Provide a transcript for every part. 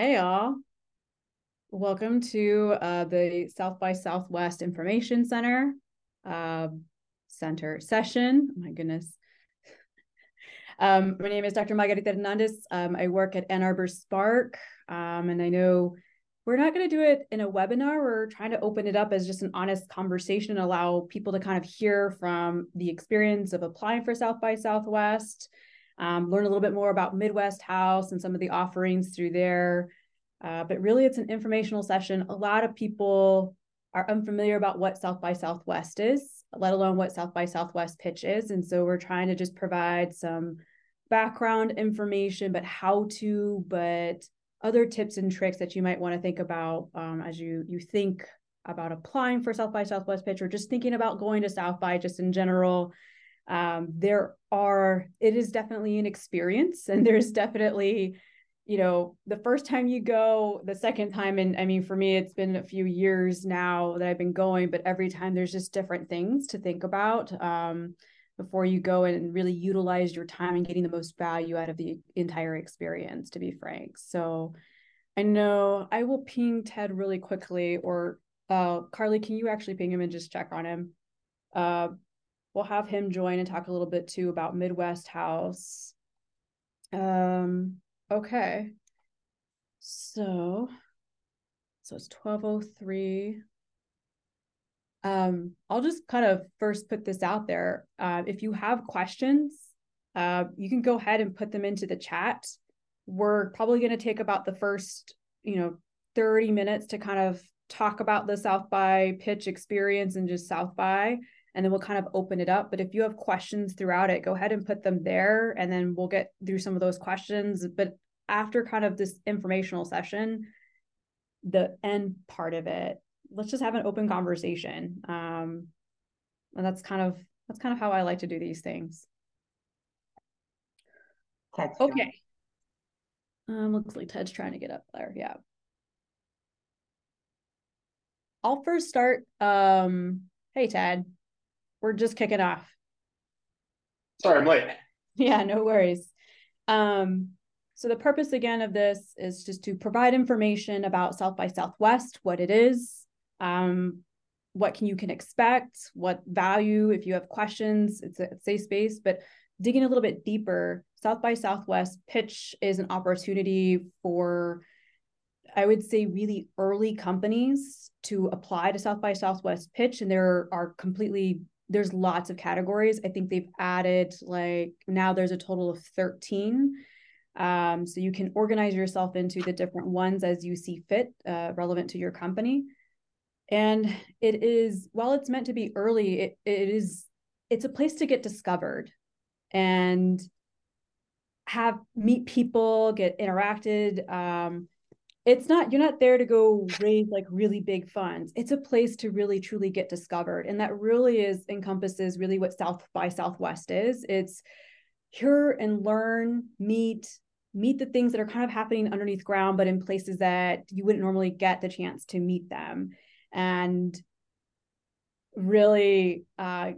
Hey, y'all! Welcome to uh, the South by Southwest Information Center uh, Center session. Oh my goodness. Um, my name is Dr. Margarita Hernandez. Um, I work at Ann Arbor Spark, um, and I know we're not going to do it in a webinar. We're trying to open it up as just an honest conversation, allow people to kind of hear from the experience of applying for South by Southwest, um, learn a little bit more about Midwest House and some of the offerings through there. Uh, but really, it's an informational session. A lot of people are unfamiliar about what South by Southwest is, let alone what South by Southwest pitch is. And so we're trying to just provide some background information, but how to, but other tips and tricks that you might want to think about um, as you you think about applying for South by Southwest pitch or just thinking about going to South by just in general. Um, there are it is definitely an experience, and there's definitely you know the first time you go the second time and i mean for me it's been a few years now that i've been going but every time there's just different things to think about um, before you go and really utilize your time and getting the most value out of the entire experience to be frank. So i know i will ping ted really quickly or uh, carly can you actually ping him and just check on him? Uh, we'll have him join and talk a little bit too about midwest house um okay so so it's 1203 um, I'll just kind of first put this out there. Uh, if you have questions, uh, you can go ahead and put them into the chat. We're probably going to take about the first, you know, 30 minutes to kind of talk about the South by pitch experience and just South by, and then we'll kind of open it up. But if you have questions throughout it, go ahead and put them there, and then we'll get through some of those questions. But after kind of this informational session, the end part of it let's just have an open conversation. Um, and that's kind of that's kind of how I like to do these things. Ted's okay. Um, looks like Ted's trying to get up there. Yeah. I'll first start. Um, hey Ted, we're just kicking off. Sorry, I'm late. Yeah, no worries. Um, so the purpose again of this is just to provide information about South by Southwest, what it is, um, what can you can expect, what value, if you have questions, it's a safe space, but digging a little bit deeper, South by Southwest pitch is an opportunity for, I would say, really early companies to apply to South by Southwest pitch. And there are completely, there's lots of categories. I think they've added like now there's a total of 13. Um, so you can organize yourself into the different ones as you see fit, uh, relevant to your company and it is while it's meant to be early it, it is it's a place to get discovered and have meet people get interacted um it's not you're not there to go raise like really big funds. It's a place to really truly get discovered and that really is encompasses really what south by southwest is. It's hear and learn meet meet the things that are kind of happening underneath ground but in places that you wouldn't normally get the chance to meet them. And really uh,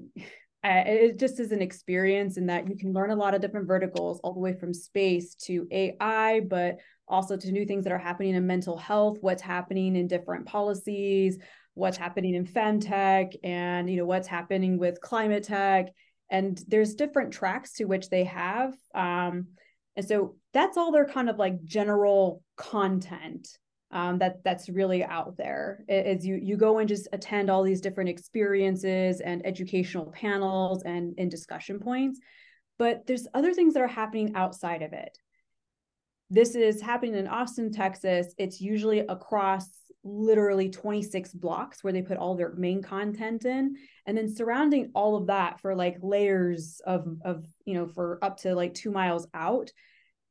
it just is an experience in that you can learn a lot of different verticals all the way from space to ai but also to new things that are happening in mental health what's happening in different policies what's happening in femtech and you know what's happening with climate tech. And there's different tracks to which they have um, and so that's all their kind of like general content um, that that's really out there. Is you you go and just attend all these different experiences and educational panels and and discussion points. But there's other things that are happening outside of it. This is happening in austin texas. It's usually across literally 26 blocks where they put all their main content in. And then surrounding all of that for like layers of of you know for up to like two miles out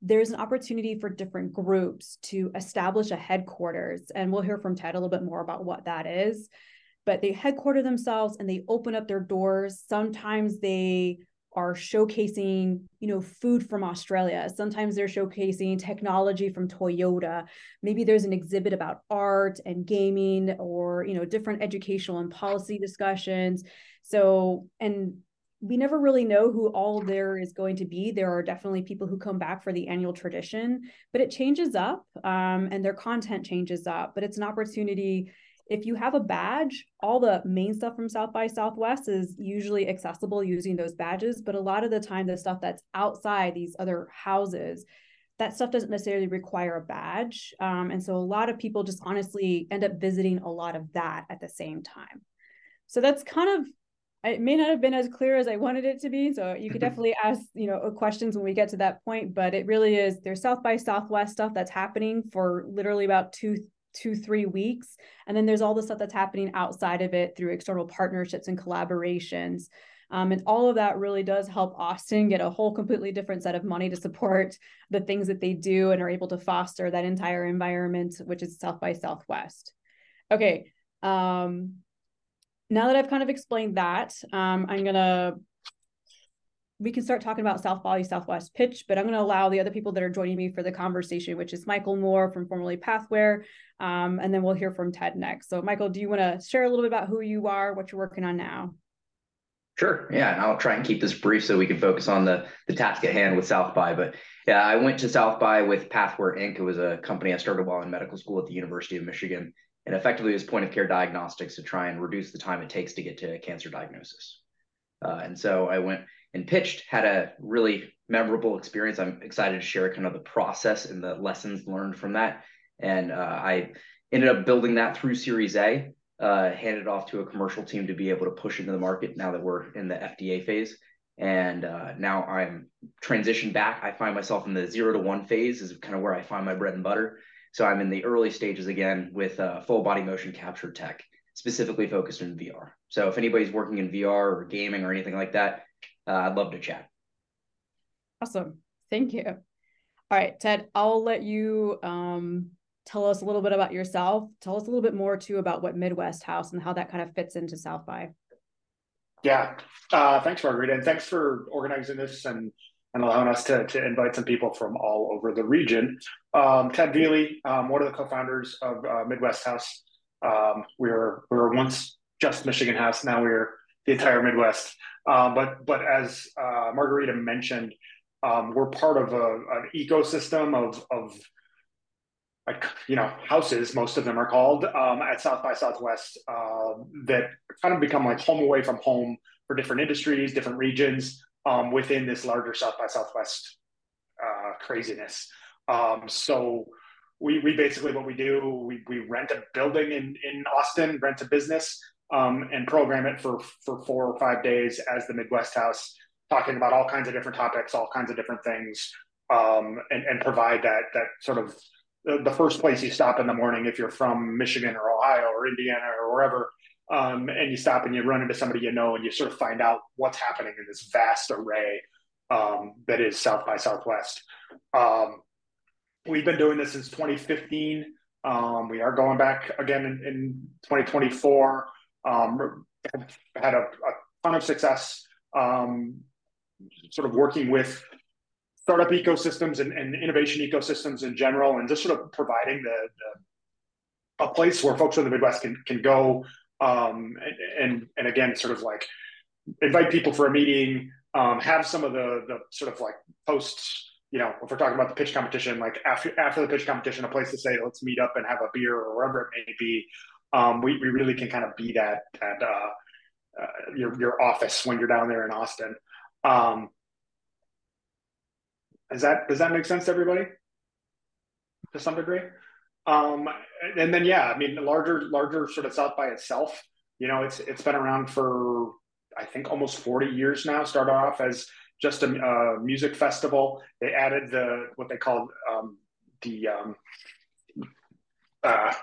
there's an opportunity for different groups to establish a headquarters. And we'll hear from Ted a little bit more about what that is. But they headquarter themselves and they open up their doors. Sometimes they are showcasing, you know, food from Australia. Sometimes they're showcasing technology from Toyota. Maybe there's an exhibit about art and gaming or, you know, different educational and policy discussions. So, and we never really know who all there is going to be. There are definitely people who come back for the annual tradition, but it changes up um, and their content changes up. But it's an opportunity. If you have a badge, all the main stuff from South by Southwest is usually accessible using those badges. But a lot of the time, the stuff that's outside these other houses, that stuff doesn't necessarily require a badge. Um, and so a lot of people just honestly end up visiting a lot of that at the same time. So that's kind of it may not have been as clear as I wanted it to be. So you could definitely ask, you know, questions when we get to that point. But it really is there's South by Southwest stuff that's happening for literally about two, two, three weeks. And then there's all the stuff that's happening outside of it through external partnerships and collaborations. Um, and all of that really does help Austin get a whole completely different set of money to support the things that they do and are able to foster that entire environment, which is South by Southwest. Okay. Um, now that I've kind of explained that, um, I'm gonna we can start talking about South by Southwest pitch, but I'm going to allow the other people that are joining me for the conversation, which is Michael Moore from formerly Pathware, um, and then we'll hear from Ted next. So, Michael, do you want to share a little bit about who you are, what you're working on now? Sure. Yeah, and I'll try and keep this brief so we can focus on the the task at hand with South by. But yeah, I went to South by with Pathware Inc. It was a company I started while in medical school at the University of Michigan, and effectively is point of care diagnostics to try and reduce the time it takes to get to cancer diagnosis. Uh, and so I went and pitched, had a really memorable experience. I'm excited to share kind of the process and the lessons learned from that. And uh, I ended up building that through Series A, uh, handed off to a commercial team to be able to push into the market now that we're in the FDA phase. And uh, now I'm transitioned back. I find myself in the zero to one phase is kind of where I find my bread and butter. So I'm in the early stages again with uh, full body motion capture tech, specifically focused in VR. So if anybody's working in VR or gaming or anything like that, uh, I'd love to chat. Awesome. Thank you. All right, Ted, I'll let you um, tell us a little bit about yourself. Tell us a little bit more too about what Midwest House and how that kind of fits into South by. Yeah. Uh, thanks, Margaret. And thanks for organizing this and and allowing us to, to invite some people from all over the region. Um, Ted Veely, um, one of the co-founders of uh, Midwest House. Um, we were we were once just Michigan House. Now we're the entire Midwest. Um, but but as uh, Margarita mentioned, um, we're part of a, an ecosystem of of like you know houses. Most of them are called um, at South by Southwest that kind of become like home away from home for different industries, different regions um, within this larger South by Southwest uh, craziness. Um, so we, we basically what we do we, we rent a building in, in Austin, rent a business, um, and program it for for four or five days as the Midwest House, talking about all kinds of different topics, all kinds of different things, um, and, and provide that that sort of the, the first place you stop in the morning if you're from Michigan or Ohio or Indiana or wherever um, and you stop and you run into somebody you know and you sort of find out what's happening in this vast array um, that is South by Southwest. Um, we've been doing this since 2015. Um, we are going back again in, in 2024. Um, had a, a, ton of success um, sort of working with startup ecosystems and, and, innovation ecosystems in general and just sort of providing the, the a place where folks from the Midwest can, can go um, and, and, again, sort of like invite people for a meeting, um, have some of the the sort of like posts. You know, if we're talking about the pitch competition, like after after the pitch competition, a place to say let's meet up and have a beer or wherever it may be. Um, we we really can kind of be that that uh, uh, your your office when you're down there in Austin. Um, is that does that make sense to everybody? To some degree. Um, and then yeah, I mean, larger larger sort of South by itself. You know, it's it's been around for I think almost 40 years now. Started off as just a, music festival. They added the what they called um, the um, uh,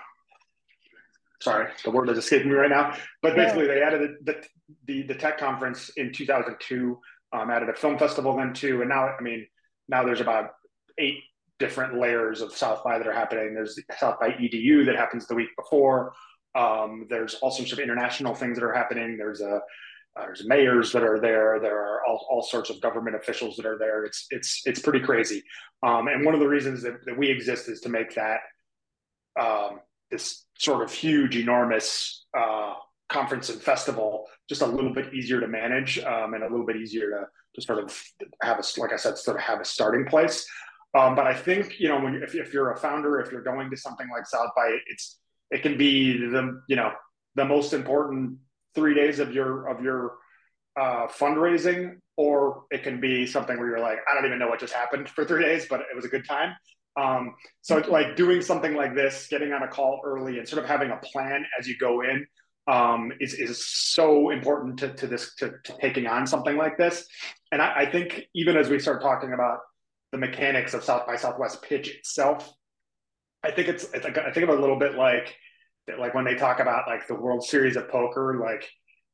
sorry, the word is escaping me right now. But basically, yeah. they added the, the the tech conference in 2002. Um, added a film festival then too, and now I mean now there's about eight different layers of South by that are happening. There's South by EDU that happens the week before. Um, there's all sorts of international things that are happening. There's a uh, there's mayors that are there. There are all, all sorts of government officials that are there. It's it's it's pretty crazy. Um, and one of the reasons that, that we exist is to make that um, this sort of huge, enormous uh, conference and festival just a little bit easier to manage um, and a little bit easier to, to sort of have a, like I said, sort of have a starting place. Um, but I think, you know, when if, if you're a founder, if you're going to something like South by, it's, it can be the, you know, the most important three days of your, of your uh, fundraising, or it can be something where you're like, I don't even know what just happened for three days, but it was a good time. Um, so like doing something like this, getting on a call early and sort of having a plan as you go in um, is, is so important to, to this, to, to taking on something like this. And I, I think even as we start talking about the mechanics of South by Southwest pitch itself, I think it's, it's I think of a little bit like, like when they talk about like the World Series of Poker, like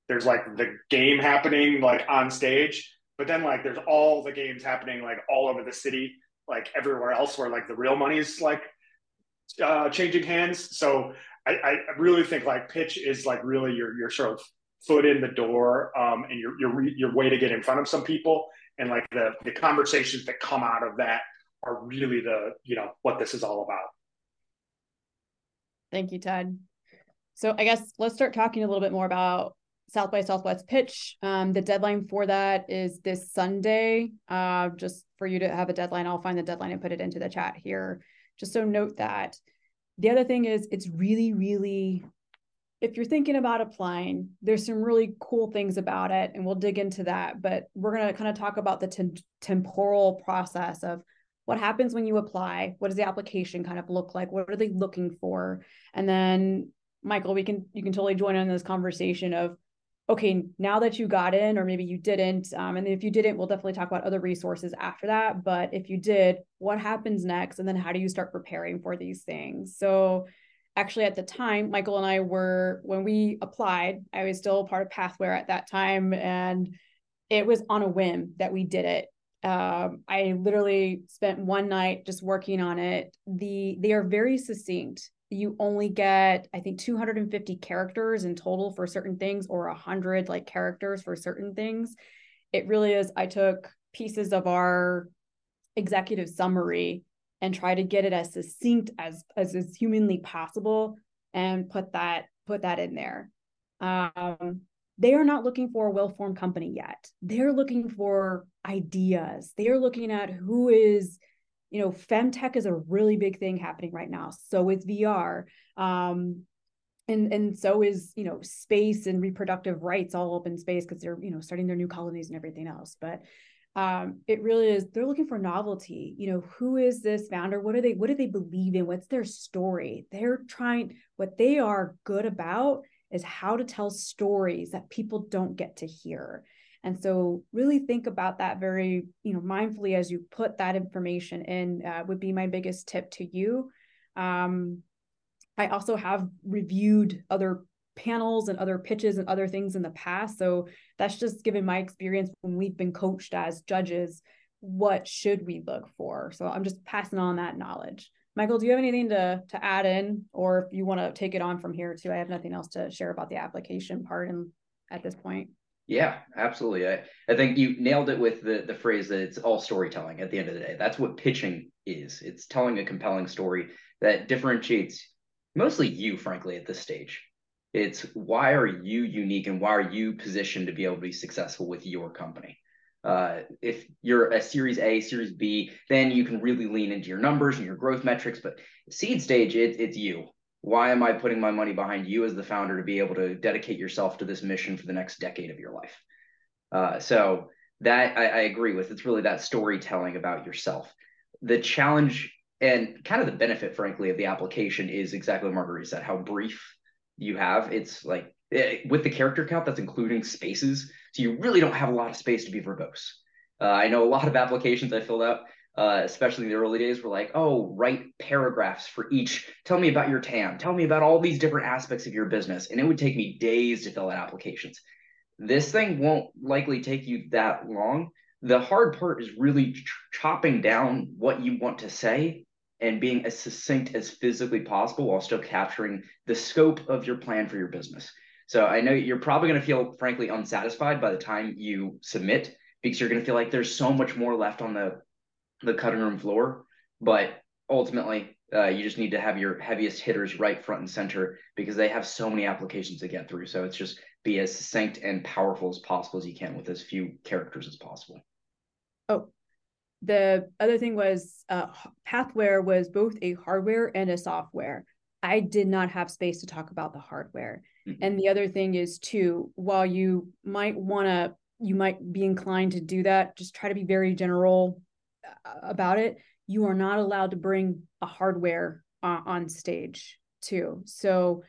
there's like the game happening like on stage, but then like there's all the games happening like all over the city like everywhere else where like the real money's like uh, changing hands. So I, I really think like pitch is like really your your sort of foot in the door um, and your your your way to get in front of some people and like the the conversations that come out of that are really the you know what this is all about. Thank you, Ted. So I guess let's start talking a little bit more about South by Southwest pitch. Um, the deadline for that is this Sunday. Uh, just for you to have a deadline, I'll find the deadline and put it into the chat here. Just so note that. The other thing is, it's really, really, if you're thinking about applying, there's some really cool things about it, and we'll dig into that. But we're going to kind of talk about the t- temporal process of what happens when you apply what does the application kind of look like what are they looking for and then michael we can you can totally join in this conversation of okay, now that you got in, or maybe you didn't, um, and if you didn't, we'll definitely talk about other resources after that. But if you did, what happens next? And then how do you start preparing for these things? So, actually, at the time, Michael and I were, when we applied, I was still part of Pathware at that time. And it was on a whim that we did it. Um, I literally spent one night just working on it. The they are very succinct you only get i think 250 characters in total for certain things or 100 like characters for certain things it really is i took pieces of our executive summary and try to get it as succinct as as is humanly possible and put that put that in there um, they are not looking for a well-formed company yet they're looking for ideas they are looking at who is you know, femtech is a really big thing happening right now. So is VR. Um, and and so is you know space and reproductive rights all up in space because they're you know starting their new colonies and everything else but um, it really is they're looking for novelty you know who is this founder? What are they what do they believe in? What's their story? They're trying what they are good about is how to tell stories that people don't get to hear. And so really think about that very, you know, mindfully as you put that information in uh, would be my biggest tip to you. Um, I also have reviewed other panels and other pitches and other things in the past. So that's just given my experience when we've been coached as judges, what should we look for? So I'm just passing on that knowledge. Michael, do you have anything to to add in, or if you want to take it on from here too? I have nothing else to share about the application part and at this point. Yeah, absolutely. I, I think you nailed it with the the phrase that it's all storytelling at the end of the day. That's what pitching is. It's telling a compelling story that differentiates mostly you, frankly, at this stage. It's why are you unique and why are you positioned to be able to be successful with your company? Uh, if you're a series A, series B, then you can really lean into your numbers and your growth metrics. But seed stage, it, it's you why am I putting my money behind you as the founder to be able to dedicate yourself to this mission for the next decade of your life? Uh, so that I, I agree with. It's really that storytelling about yourself. The challenge and kind of the benefit, frankly, of the application is exactly what Marguerite said, how brief you have. It's like it, eh, with the character count, that's including spaces. So you really don't have a lot of space to be verbose. Uh, I know a lot of applications I filled out uh, especially in the early days, were like, oh, write paragraphs for each. Tell me about your TAM. Tell me about all these different aspects of your business. And it would take me days to fill out applications. This thing won't likely take you that long. The hard part is really ch- chopping down what you want to say and being as succinct as physically possible while still capturing the scope of your plan for your business. So I know you're probably going to feel, frankly, unsatisfied by the time you submit because you're going to feel like there's so much more left on the the cutting room floor. But ultimately, Uh, you just need to have your heaviest hitters right front and center because they have so many applications to get through. So it's just be as succinct and powerful as possible as you can with as few characters as possible. Oh, the other thing was uh, Pathware was both a hardware and a software. I did not have space to talk about the hardware. Mm-hmm. And the other thing is too, while you might want to, you might be inclined to do that, just try to be very general uh, about it. You are not allowed to bring a hardware uh, on stage too. So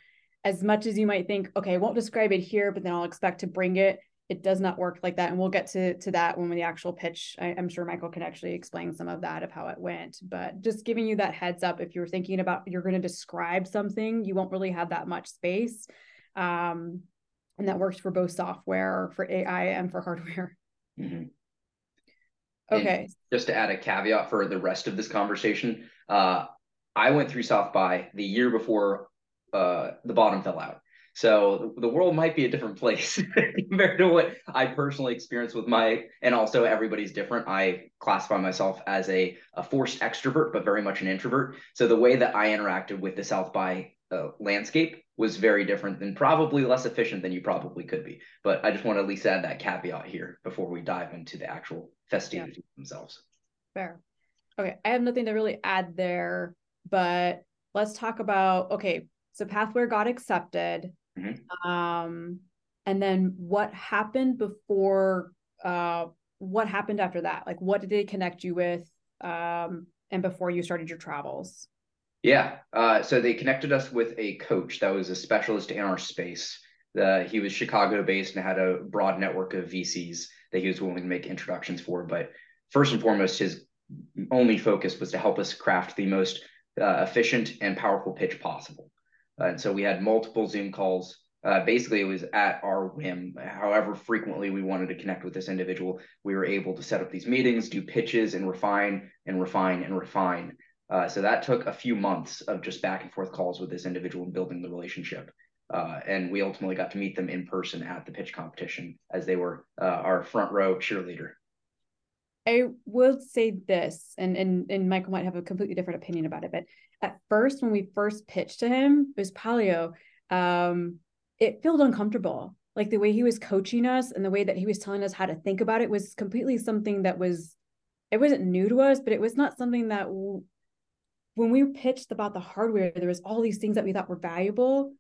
as much as you might think, okay, I won't describe it here, but then I'll expect to bring it it does not work like that and we'll get to to that when we the actual pitch. I, am sure michael can actually explain some of that of how it went but just giving you that heads up if you're thinking about you're going to describe something you won't really have that much space um, and that works for both software for ai and for hardware. Mm-hmm. okay. and just to add a caveat for the rest of this conversation uh, i went through south by the year before uh, the bottom fell out so the world might be a different place compared to what I personally experienced with my, and also everybody's different. I classify myself as a, a forced extrovert, but very much an introvert. So the way that I interacted with the South by uh, landscape was very different and probably less efficient than you probably could be. But I just want to at least add that caveat here before we dive into the actual festivities yeah. themselves. Fair. Okay. I have nothing to really add there, but let's talk about okay. So Pathware got accepted Mm-hmm. Um, and then what happened before? Uh, what happened after that? Like, what did they connect you with? Um, and before you started your travels? Yeah. Uh, so they connected us with a coach that was a specialist in our space. Uh, he was Chicago based and had a broad network of VCs that he was willing to make introductions for. But first and foremost, his only focus was to help us craft the most uh, efficient and powerful pitch possible. Uh, and so we had multiple Zoom calls. Uh, basically, it was at our whim. However frequently we wanted to connect with this individual, we were able to set up these meetings, do pitches, and refine and refine and refine. Uh, so that took a few months of just back and forth calls with this individual and building the relationship. Uh, and we ultimately got to meet them in person at the pitch competition as they were uh, our front row cheerleader. I will say this, and and and Michael might have a completely different opinion about it, but at first when we first pitched to him, it was Palio. Um, it felt uncomfortable. Like the way he was coaching us and the way that he was telling us how to think about it was completely something that was, it wasn't new to us, but it was not something that w- when we pitched about the hardware, there was all these things that we thought were valuable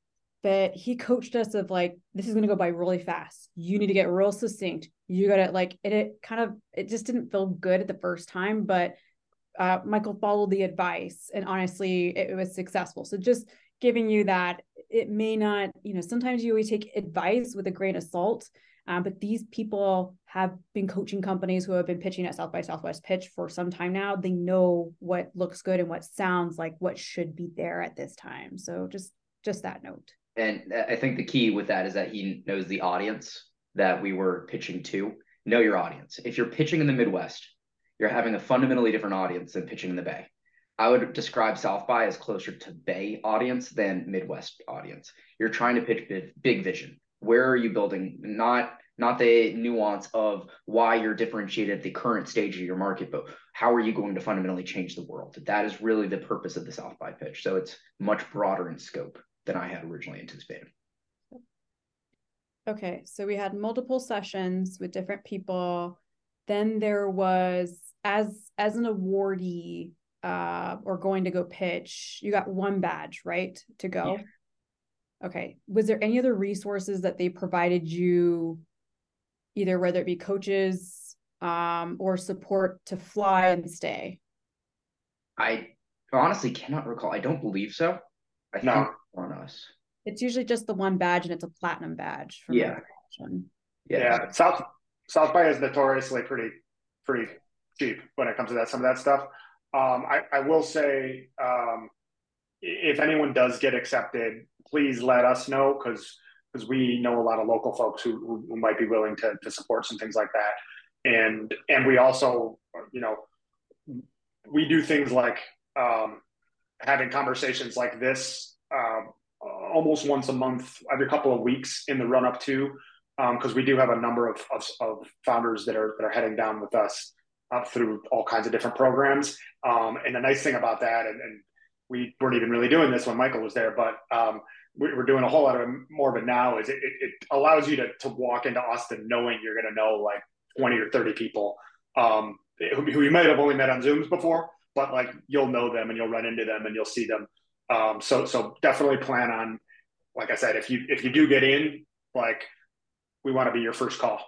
but he coached us of like this is going to go by really fast you need to get real succinct you gotta like it, it kind of it just didn't feel good at the first time but uh, michael followed the advice and honestly it, was successful so just giving you that it may not you know sometimes you always take advice with a grain of salt um, but these people have been coaching companies who have been pitching at south by southwest pitch for some time now they know what looks good and what sounds like what should be there at this time so just just that note and I think the key with that is that he knows the audience that we were pitching to. Know your audience. If you're pitching in the Midwest, you're having a fundamentally different audience than pitching in the Bay. I would describe South by as closer to Bay audience than Midwest audience. You're trying to pitch big, big vision. Where are you building? Not not the nuance of why you're differentiated at the current stage of your market, but how are you going to fundamentally change the world? That is really the purpose of the South by pitch. So it's much broader in scope than I had originally anticipated. Okay, so we had multiple sessions with different people. Then there was as as an awardee uh, or going to go pitch, you got one badge, right, to go. Yeah. Okay. Was there any other resources that they provided you, either whether it be coaches um, or support to fly and stay? I honestly cannot recall. I don't believe so. I no. think on us. It's usually just the one badge, and it's a platinum badge. yeah. yeah. Yeah. South South by is notoriously pretty pretty cheap when it comes to that some of that stuff. Um, I, I will say um, if anyone does get accepted, please let us know because because we know a lot of local folks who, who might be willing to, to support some things like that. And and we also, you know, we do things like um, having conversations like this um, almost once a month, every couple of weeks in the run up to, because um, we do have a number of, of, of, founders that are that are heading down with us up through all kinds of different programs. Um, and the nice thing about that, and, and we weren't even really doing this when Michael was there, but um, we're doing a whole lot of more of it now. Is it, it, it allows you to to walk into Austin knowing you're going to know like 20 or 30 people um, who, who you might have only met on Zooms before, but like you'll know them and you'll run into them and you'll see them. Um, so so definitely plan on, like I said, if you if you do get in, like we want to be your first call.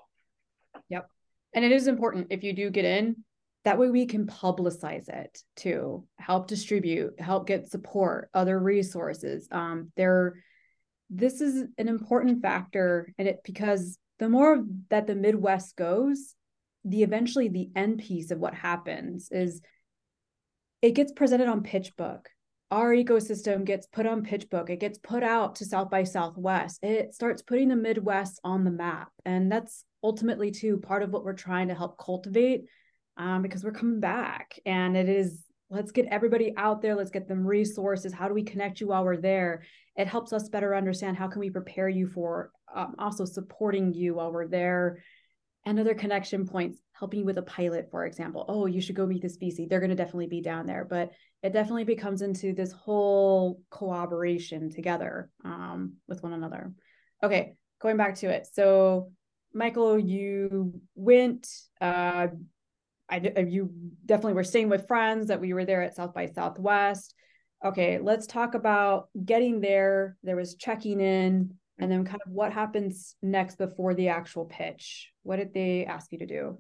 Yep, and it is important if you do get in. That way we can publicize it to help distribute, help get support, other resources. Um, there, this is an important factor, and it because the more that the Midwest goes, the eventually the end piece of what happens is it gets presented on PitchBook. Our ecosystem gets put on PitchBook. It gets put out to South by Southwest. It starts putting the Midwest on the map. And that's ultimately, too, part of what we're trying to help cultivate um, because we're coming back. And it is, let's get everybody out there. Let's get them resources. How do we connect you while we're there? It helps us better understand how can we prepare you for um, also supporting you while we're there and other connection points helping you with a pilot for example oh you should go meet this vc they're going to definitely be down there but it definitely becomes into this whole cooperation together um, with one another okay going back to it so michael you went uh, I, uh, you definitely were staying with friends that we were there at south by southwest. Okay let's talk about getting there. There was checking in and then kind of what happens next before the actual pitch? What did they ask you to do?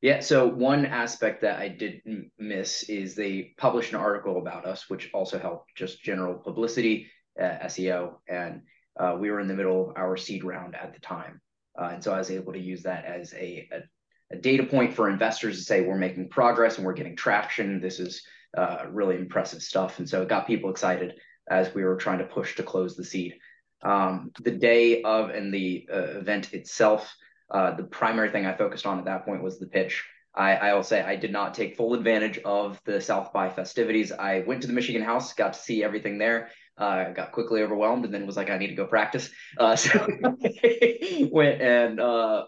Yeah so one aspect that i did miss is they published an article about us which also helped just general publicity uh, seo and uh, we were in the middle of our seed round at the time uh, and so i was able to use that as a, a, a, data point for investors to say we're making progress and we're getting traction this is uh, really impressive stuff and so it got people excited as we were trying to push to close the seed um, the day of and the uh, event itself, uh, the primary thing I focused on at that point was the pitch. I, I will say I did not take full advantage of the South by festivities. I went to the Michigan House, got to see everything there. Uh, got quickly overwhelmed and then was like, I need to go practice. Uh, so went and uh,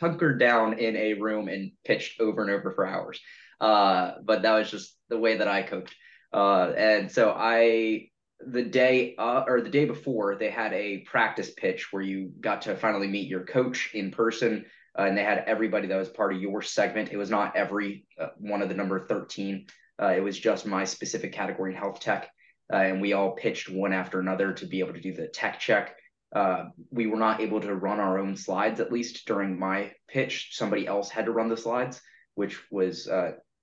hunkered down in a room and pitched over and over for hours. Uh, but that was just the way that I coached. Uh, and so I the day uh, or the day before they had a practice pitch where you got to finally meet your coach in person and they had everybody that was part of your segment it was not every one of the number 13 uh, it was just my specific category in health tech uh, and we all pitched one after another to be able to do the tech check uh, we were not able to run our own slides at least during my pitch somebody else had to run the slides which was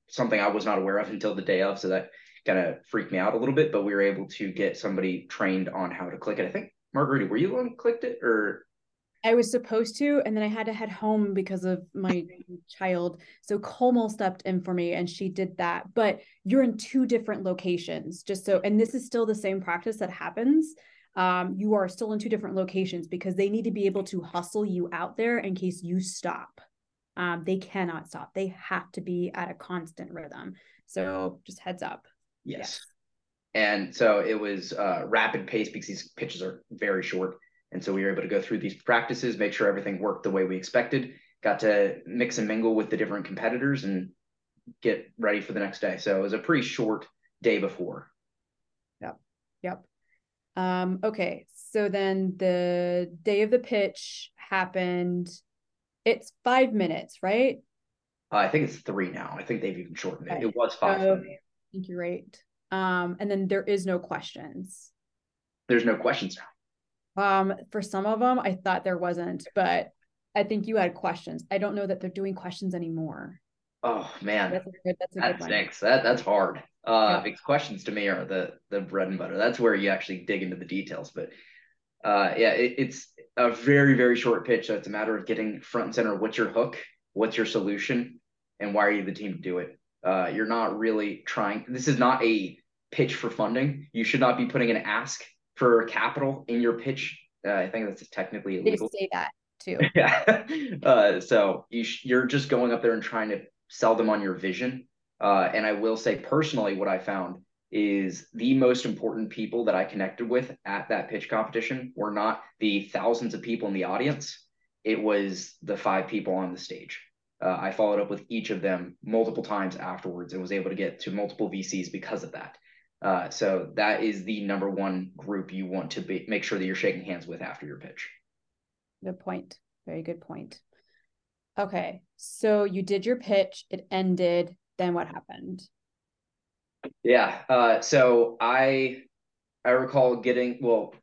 something i was not aware of until the day of so that kind of freaked me out a little bit, but we were able to get somebody trained on how to click it. I think Margarita, were you the one who clicked it or? I was supposed to, and then I had to head home because of my child. So Komal stepped in for me and she did that. But you're in two different locations, just so, and this is still the same practice that happens. Um, you are still in two different locations because they need to be able to hustle you out there in case you stop. Um, they cannot stop. They have to be at a constant rhythm. So just heads up. Yes. And so it was uh, rapid pace because these pitches are very short. And so we were able to go through these practices, make sure everything worked the way we expected, got to mix and mingle with the different competitors and get ready for the next day. So it was a pretty short day before. Yep. Yep. Um, okay. So then the day of the pitch happened. It's five minutes, right? Uh, I think it's three now. I think they've even shortened it. It was five think you're right. Um, and then there is no questions. There's no questions now. Um, for some of them, I thought there wasn't, but I think you had questions. I don't know that they're doing questions anymore. Oh man, that's a good, that's a that good stinks. One. That that's hard. Uh, yeah. because questions to me are the the bread and butter. That's where you actually dig into the details. But uh, yeah, it, it's a very very short pitch. So it's a matter of getting front and center. What's your hook? What's your solution? And why are you the team to do it? Uh, you're not really trying. This is not a pitch for funding. You should not be putting an ask for capital in your pitch. Uh, I think that's technically illegal. They say that too. yeah. Uh, so you sh- you're just going up there and trying to sell them on your vision. Uh, and I will say personally, what I found is the most important people that I connected with at that pitch competition were not the thousands of people in the audience. It was the five people on the stage. Uh, I followed up with each of them multiple times afterwards and was able to get to multiple VCs because of that. Uh, so that is the number one group you want to be, make sure that you're shaking hands with after your pitch. Good point. Very good point. Okay, so you did your pitch, it ended. Then what happened? Yeah. Uh, so I I recall getting well.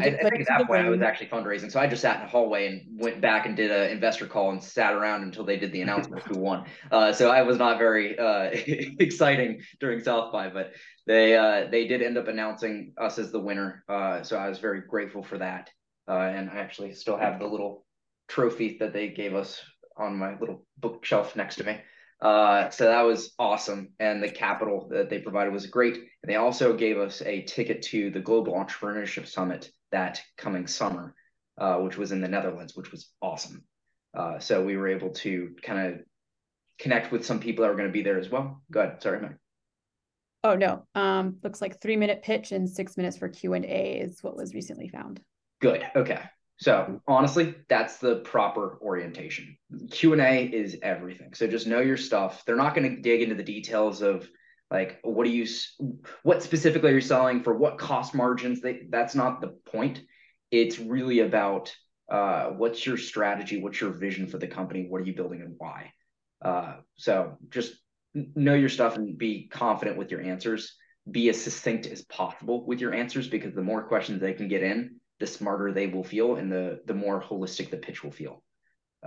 I, I, think at that point I was actually fundraising, so I just sat in a hallway and went back and did an investor call and sat around until they did the announcement who won. Uh, so I was not very uh, exciting during South by, but they uh, they did end up announcing us as the winner. Uh, so I was very grateful for that, uh, and I actually still have the little trophy that they gave us on my little bookshelf next to me. Uh, so that was awesome. And the capital that they provided was great. And they also gave us a ticket to the Global Entrepreneurship Summit that coming summer, uh, which was in the Netherlands, which was awesome. Uh, so we were able to kind of connect with some people that were going to be there as well. Go ahead. Sorry, Mike. Oh no. Um, looks like three minute pitch and six minutes for Q and A is what was recently found. Good. Okay. So honestly, that's the proper orientation. Q and A is everything. So just know your stuff. They're not going to dig into the details of like what do you what specifically are you selling for what cost margins. They, that's not the point. It's really about uh, what's your strategy, what's your vision for the company, what are you building, and why. Uh, so just know your stuff and be confident with your answers. Be as succinct as possible with your answers because the more questions they can get in, the smarter they will feel and the the more holistic the pitch will feel.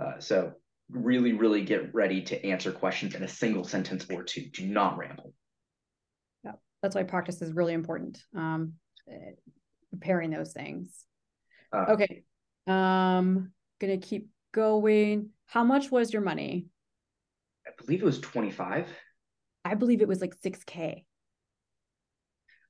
Uh, so really, really get ready to answer questions in a single sentence or two. Do not ramble. That's why practice is really important. Um, preparing those things. Uh, okay. Um, gonna keep going. How much was your money? I believe it was 25. I believe it was like 6K.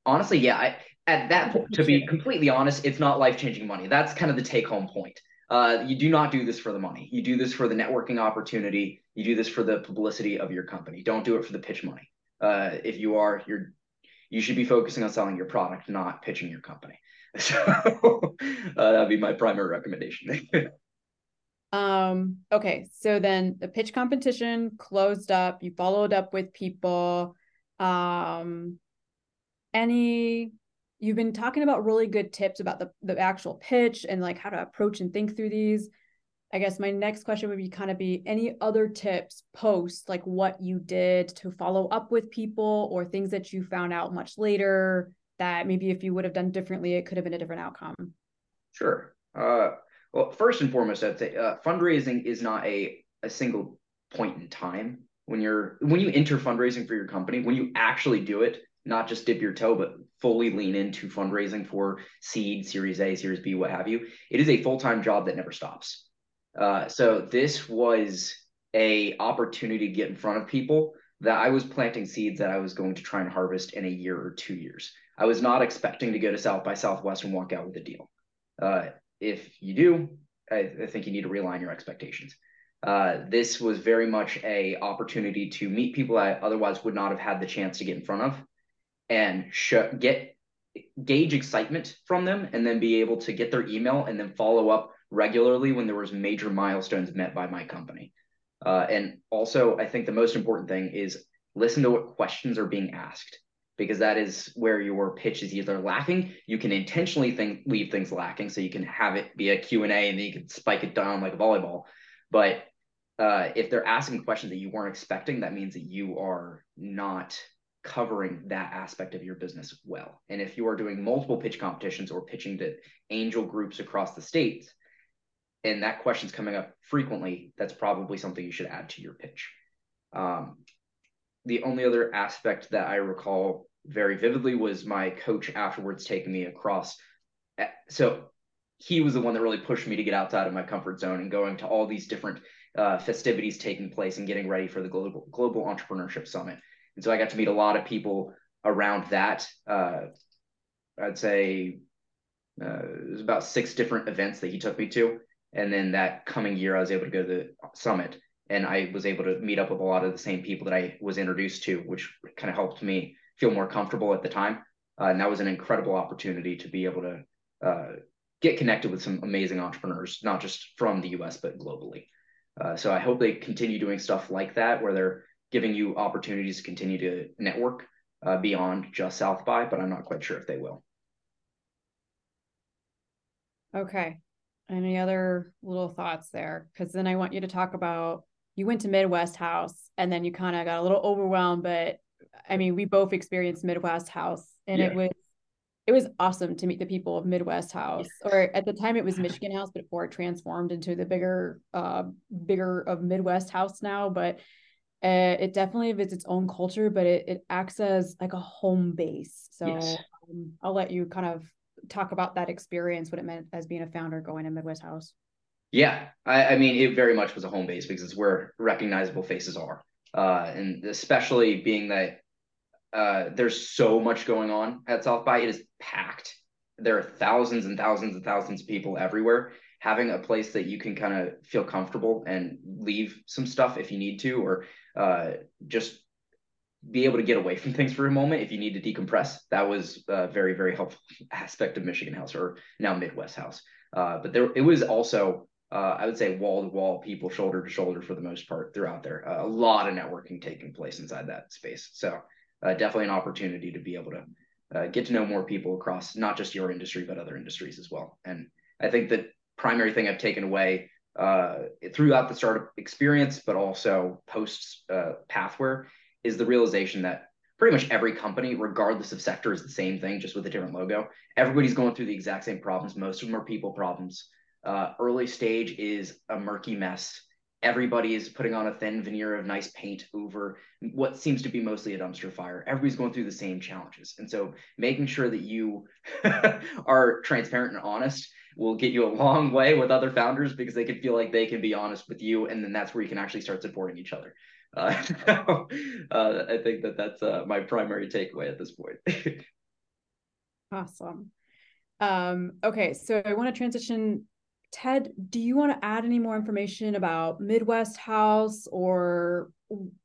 Honestly, yeah. I, at that point, to be completely honest, it's not life changing money. That's kind of the take home point. Uh, you do not do this for the money. You do this for the networking opportunity. You do this for the publicity of your company. Don't do it for the pitch money. Uh, if you are, you're you should be focusing on selling your product, not pitching your company. So uh, that'd be my primary recommendation. um. Okay. So then the pitch competition closed up. You followed up with people. Um. Any you've been talking about really good tips about the, the actual pitch and like how to approach and think through these i guess my next question would be kind of be any other tips post like what you did to follow up with people or things that you found out much later that maybe if you would have done differently it could have been a different outcome sure uh, well first and foremost i'd say uh, fundraising is not a, a single point in time when you're when you enter fundraising for your company when you actually do it not just dip your toe, but fully lean into fundraising for seed, Series A, Series B, what have you. It is a full time job that never stops. Uh, so this was a opportunity to get in front of people that I was planting seeds that I was going to try and harvest in a year or two years. I was not expecting to go to South by Southwest and walk out with a deal. Uh, if you do, I, I, think you need to realign your expectations. Uh, this was very much a opportunity to meet people I otherwise would not have had the chance to get in front of and sh- get gauge excitement from them and then be able to get their email and then follow up regularly when there was major milestones met by my company uh, and also i think the most important thing is listen to what questions are being asked because that is where your pitch is either lacking you can intentionally think, leave things lacking so you can have it be a q&a and then you can spike it down like a volleyball but uh, if they're asking questions that you weren't expecting that means that you are not covering that aspect of your business well. And if you are doing multiple pitch competitions or pitching to angel groups across the states, and that question's coming up frequently, that's probably something you should add to your pitch. Um, the only other aspect that I recall very vividly was my coach afterwards taking me across. Eh, so he was the one that really pushed me to get outside of my comfort zone and going to all these different uh, festivities taking place and getting ready for the global global entrepreneurship summit. And so I got to meet a lot of people around that. Uh, I'd say uh, was about six different events that he took me to. And then that coming year, I was able to go to the summit and I was able to meet up with a lot of the same people that I was introduced to, which kind of helped me feel more comfortable at the time. Uh, and that was an incredible opportunity to be able to uh, get connected with some amazing entrepreneurs, not just from the US, but globally. Uh, so I hope they continue doing stuff like that, where they're giving you opportunities to continue to network uh, beyond just South by, but I'm not quite sure if they will. Okay. Any other little thoughts there? Because then I want you to talk about you went to Midwest House and then you kind of got a little overwhelmed, but I mean, we both experienced Midwest House and yeah. it was it was awesome to meet the people of Midwest House, or at the time it was Michigan House, but before it transformed into the bigger, uh, bigger of Midwest House now. But uh, it definitely has its own culture, but it, it acts as like a home base. So yes. um, I'll let you kind of talk about that experience, what it meant as being a founder going to Midwest House. Yeah, I, I mean, it very much was a home base because it's where recognizable faces are, uh, and especially being that uh, there's so much going on at South by. It is packed. There are thousands and thousands and thousands of people everywhere. Having a place that you can kind of feel comfortable and leave some stuff if you need to, or uh, just be able to get away from things for a moment if you need to decompress. That was a very, very helpful aspect of Michigan House or now Midwest House. Uh, but there, it was also, uh, I would say, wall to wall people, shoulder to shoulder for the most part throughout there. Uh, a lot of networking taking place inside that space. So uh, definitely an opportunity to be able to uh, get to know more people across not just your industry but other industries as well. And I think the primary thing I've taken away uh, throughout the startup experience, but also post uh, Pathware, is the realization that pretty much every company, regardless of sector, is the same thing, just with a different logo. Everybody's going through the exact same problems. Most of them are people problems. Uh, early stage is a murky mess everybody is putting on a thin veneer of nice paint over what seems to be mostly a dumpster fire. Everybody's going through the same challenges. And so making sure that you are transparent and honest will get you a long way with other founders because they can feel like they can be honest with you. And then that's where you can actually start supporting each other. Uh, uh, I think that that's uh, my primary takeaway at this point. awesome. Um, okay, so I want to transition Ted, do you want to add any more information about Midwest House or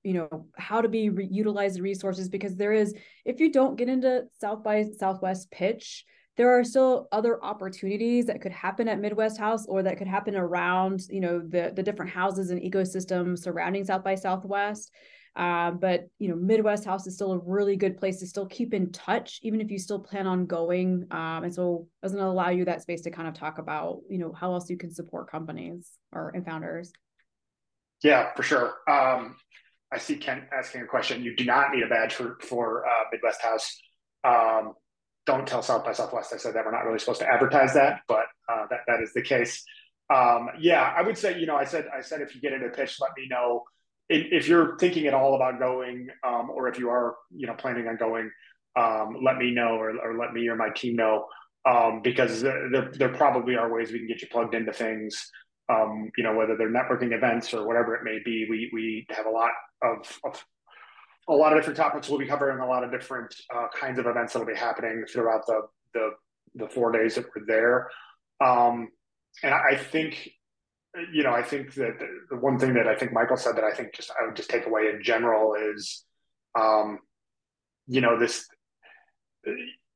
you know how to be re- utilize the resources because there is if you don't get into South by Southwest pitch, there are still other opportunities that could happen at Midwest House or that could happen around you know the the different houses and ecosystems surrounding South by Southwest. Uh, but you know, Midwest House is still a really good place to still keep in touch, even if you still plan on going. Um, and so to allow you that space to kind of talk about, you know, how else you can support companies or and founders. Yeah, for sure. Um, I see Ken asking a question. You do not need a badge for for uh, Midwest House. Um, don't tell South by Southwest I said that we're not really supposed to advertise that, but uh, that that is the case. Um, yeah, I would say you know I said I said if you get into a pitch, let me know if you're thinking at all about going, um, or if you are, you know, planning on going, um, let me know, or, or, let me or my team know, um, because there, there probably are ways we can get you plugged into things. Um, you know, whether they're networking events or whatever it may be. We we have a lot of, of a lot of different topics. We'll be covering a lot of different uh, kinds of events that'll be happening throughout the the the four days that we're there. Um, and I think you know, I think that the one thing that I think Michael said that I think just I would just take away in general is, um, you know, this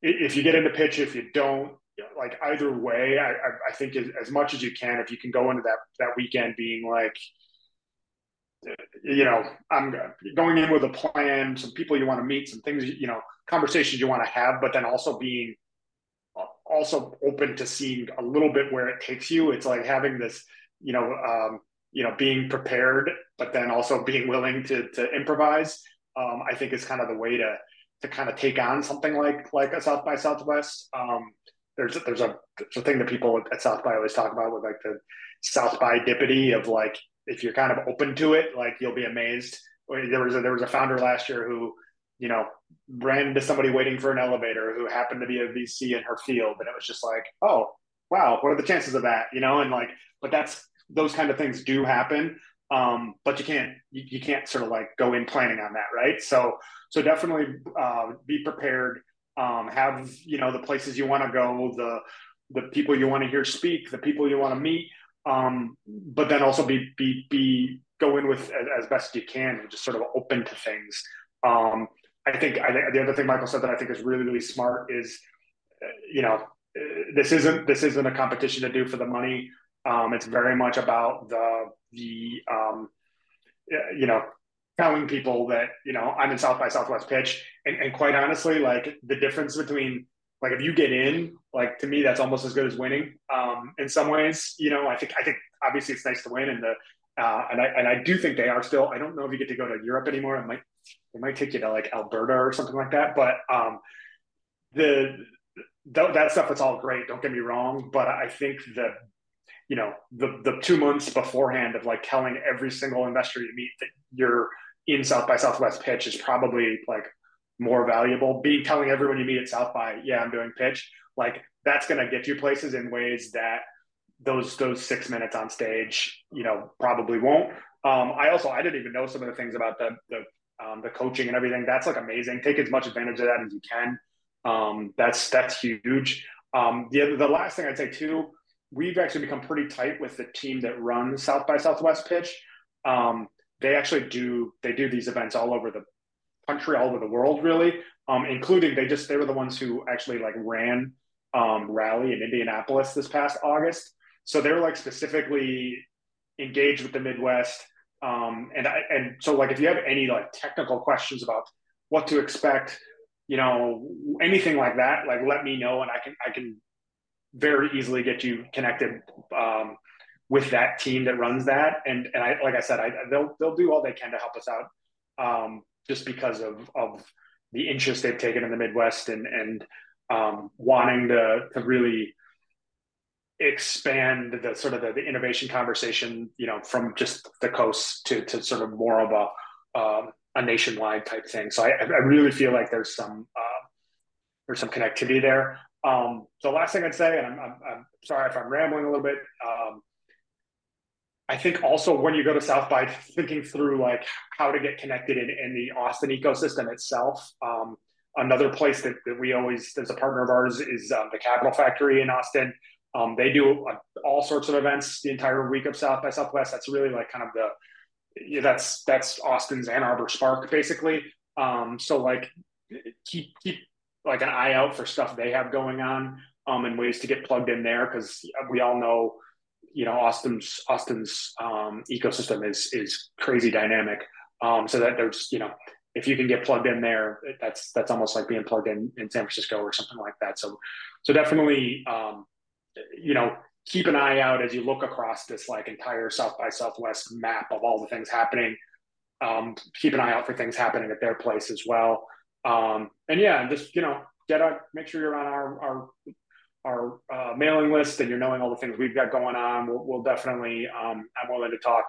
if you get into pitch, if you don't, like either way, I, I think as, as much as you can, if you can go into that that weekend being like, you know, I'm going in with a plan, some people you want to meet, some things, you know, conversations you want to have, but then also being also open to seeing a little bit where it takes you. It's like having this you know, um, you know, being prepared, but then also being willing to to improvise. Um, I think is kind of the way to to kind of take on something like like a South by Southwest. Um, there's there's a there's a thing that people at South by always talk about with like the South by dippity of like if you're kind of open to it, like you'll be amazed. There was a, there was a founder last year who you know ran into somebody waiting for an elevator who happened to be a VC in her field, and it was just like, oh wow, what are the chances of that? You know, and like, but that's those kind of things do happen. Um, but you can't you, you, can't sort of like go in planning on that, right? So so definitely uh, be prepared. Um, have you know the places you want to go, the the people you want to hear speak, the people you want to meet, um, but then also be be be go in with as, as best you can and just sort of open to things. Um, I think I the other thing Michael said that I think is really really smart is, uh, you know, this isn't this isn't a competition to do for the money. Um, it's very much about the the um, you know telling people that you know I'm in South by Southwest pitch, and, and quite honestly, like the difference between like if you get in, like to me that's almost as good as winning. Um, in some ways, you know, I think I think obviously it's nice to win, and the uh, and I and I do think they are still. I don't know if you get to go to Europe anymore. It might it might take you to like Alberta or something like that, but um, the th- that stuff it's all great. Don't get me wrong, but I think that you know the the two months beforehand of like telling every single investor you meet that you're in South by Southwest pitch is probably like more valuable. Being telling everyone you meet at South by, yeah, I'm doing pitch, like that's going to get you places in ways that those those six minutes on stage, you know, probably won't. Um, I also I didn't even know some of the things about the the um, the coaching and everything. That's like amazing. Take as much advantage of that as you can. Um, that's that's huge. Um, the the last thing I'd say too, we've actually become pretty tight with the team that runs South by Southwest Pitch. Um, they actually do they do these events all over the country, all over the world, really. Um, including they just they were the ones who actually like ran um, rally in Indianapolis this past August. So they're like specifically engaged with the Midwest. Um, and I, and so like if you have any like technical questions about what to expect, you know, anything like that, like let me know and I can I can very easily get you connected um, with that team that runs that. And and I like I said, I they'll they'll do all they can to help us out, um, just because of of the interest they've taken in the Midwest and and um, wanting to to really expand the sort of the, the, innovation conversation, you know, from just the coast to to sort of more of a um, a nationwide type thing. So I, I really feel like there's some uh, there's some connectivity there. Um, last thing I'd say, and I'm, I'm, I'm sorry if I'm rambling a little bit. Um, I think also when you go to South by, thinking through like how to get connected in, in the Austin ecosystem itself. Um, another place that, that we always, as a partner of ours, is um, the Capital Factory in Austin. Um, they do uh, all sorts of events the entire week of South by Southwest. That's really like kind of the yeah, that's that's Austin's Ann Arbor Spark basically. Um, so like keep keep like an eye out for stuff they have going on um, and ways to get plugged in there because we all know you know Austin's Austin's um, ecosystem is is crazy dynamic. Um, so that there's you know if you can get plugged in there, that's that's almost like being plugged in in San Francisco or something like that. So so definitely um, you know keep an eye out as you look across this like entire South by Southwest map of all the things happening. Um, keep an eye out for things happening at their place as well. Um, and yeah, just you know get out, make sure you're on our our our uh, mailing list and you're knowing all the things we've got going on, we'll, we'll definitely, um, I'm willing to talk,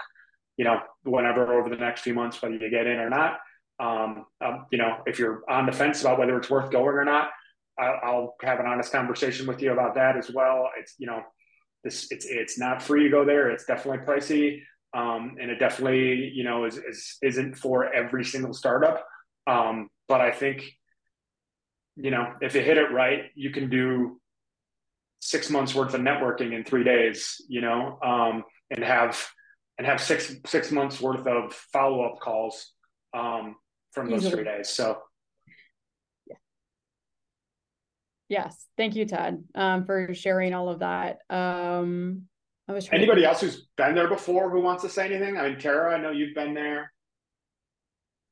you know, whenever over the next few months, whether you get in or not. Um, um, you know, if you're on the fence about whether it's worth going or not, I'll, I'll, have an honest conversation with you about that as well. It's, you know, this, it's, it's not free to go there. It's definitely pricey. Um, and it definitely, you know, is, is, isn't for every single startup. Um, but I think, you know, if you hit it right, you can do six months worth of networking in three days, you know, um, and have and have six six months worth of follow up calls um, from those three days. So. Yes, thank you, Ted, um, for sharing all of that. Um, I was anybody to... else who's been there before who wants to say anything. I mean, Tara, I know you've been there.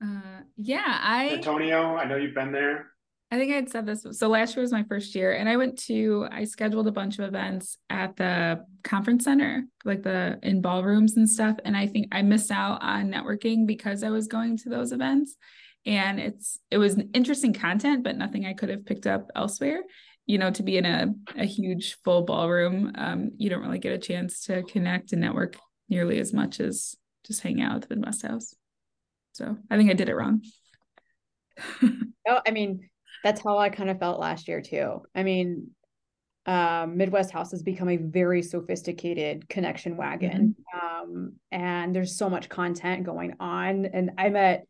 Uh, yeah, I Antonio, I know you've been there. I think I had said this. So last year was my first year, and I went to, I scheduled a bunch of events at the conference center, like the in ballrooms and stuff. And I think I missed out on networking because I was going to those events. And it's, it was interesting content, but nothing I could have picked up elsewhere. You know, to be in a, a huge full ballroom, um, you don't really get a chance to connect and network nearly as much as just hang out at the Midwest House. So I think I did it wrong. oh, I mean, that's how I kind of felt last year too. I mean, um, Midwest House has become a very sophisticated connection wagon. Mm-hmm. Um, and there's so much content going on. And I met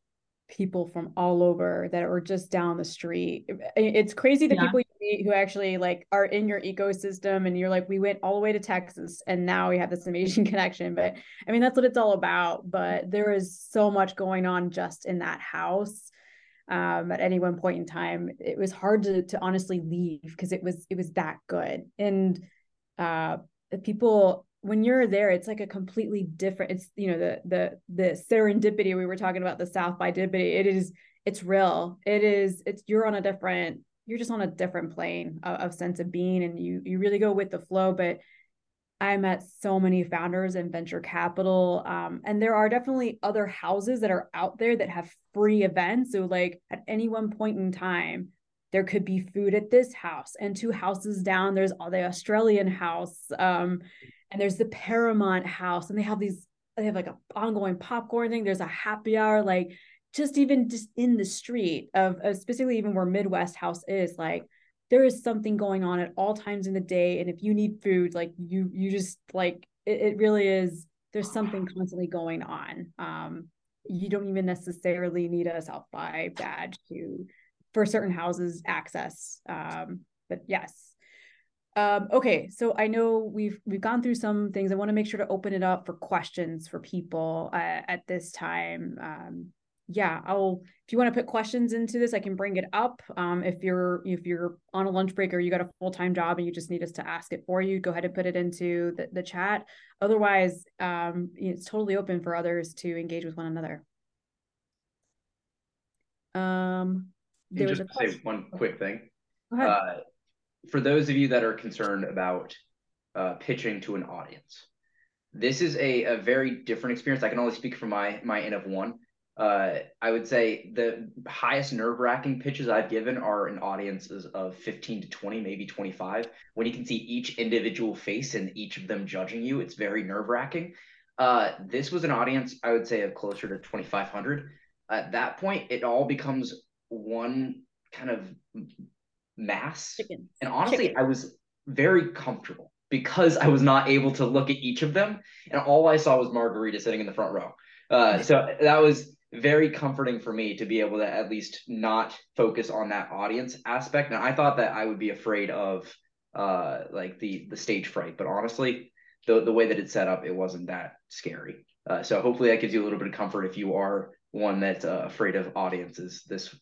people from all over that were just down the street. It's crazy the yeah. people you meet who actually like are in your ecosystem and you're like, we went all the way to Texas and now we have this amazing connection. But I mean, that's what it's all about. But there is so much going on just in that house um, at any one point in time. It was hard to to honestly leave because it was it was that good. And uh, people when you're there, it's like a completely different. It's you know the the the serendipity we were talking about the South by Dippity. It is it's real. It is it's you're on a different you're just on a different plane of, of sense of being, and you you really go with the flow. But I met so many founders in venture capital. Um, and there are definitely other houses that are out there that have free events. So, like at any one point in time, there could be food at this house, and two houses down, there's all the Australian house. Um, and there's the Paramount House, and they have these, they have like an ongoing popcorn thing. There's a happy hour, like just even just in the street of, of specifically even where Midwest House is, like there is something going on at all times in the day. And if you need food, like you, you just like it, it really is. There's something constantly going on. Um, you don't even necessarily need a South by badge to for certain houses access. Um, but yes, um, okay, so I know we've we've gone through some things. I want to make sure to open it up for questions for people uh, at this time. Um, yeah, I'll if you want to put questions into this, I can bring it up. Um, if you're if you're on a lunch break or you got a full time job and you just need us to ask it for you, go ahead and put it into the, the chat. Otherwise, um, it's totally open for others to engage with one another. Um, there was a say one quick thing. Uh, for those of you that are concerned about uh, pitching to an audience, this is a, a very different experience. I can only speak from my my N of one. Uh, I would say the highest nerve wracking pitches I've given are in audiences of 15 to 20, maybe 25. When you can see each individual face and each of them judging you, it's very nerve wracking. Uh, this was an audience, I would say, of closer to 2,500. At that point, it all becomes one kind of mass. Chicken. And honestly, Chicken. I was very comfortable because I was not able to look at each of them. And all I saw was Margarita sitting in the front row. Uh, so that was very comforting for me to be able to at least not focus on that audience aspect. And I thought that I would be afraid of uh, like the the stage fright, but honestly, the the way that it's set up, it wasn't that scary. Uh, so hopefully that gives you a little bit of comfort if you are one that's uh, afraid of audiences. This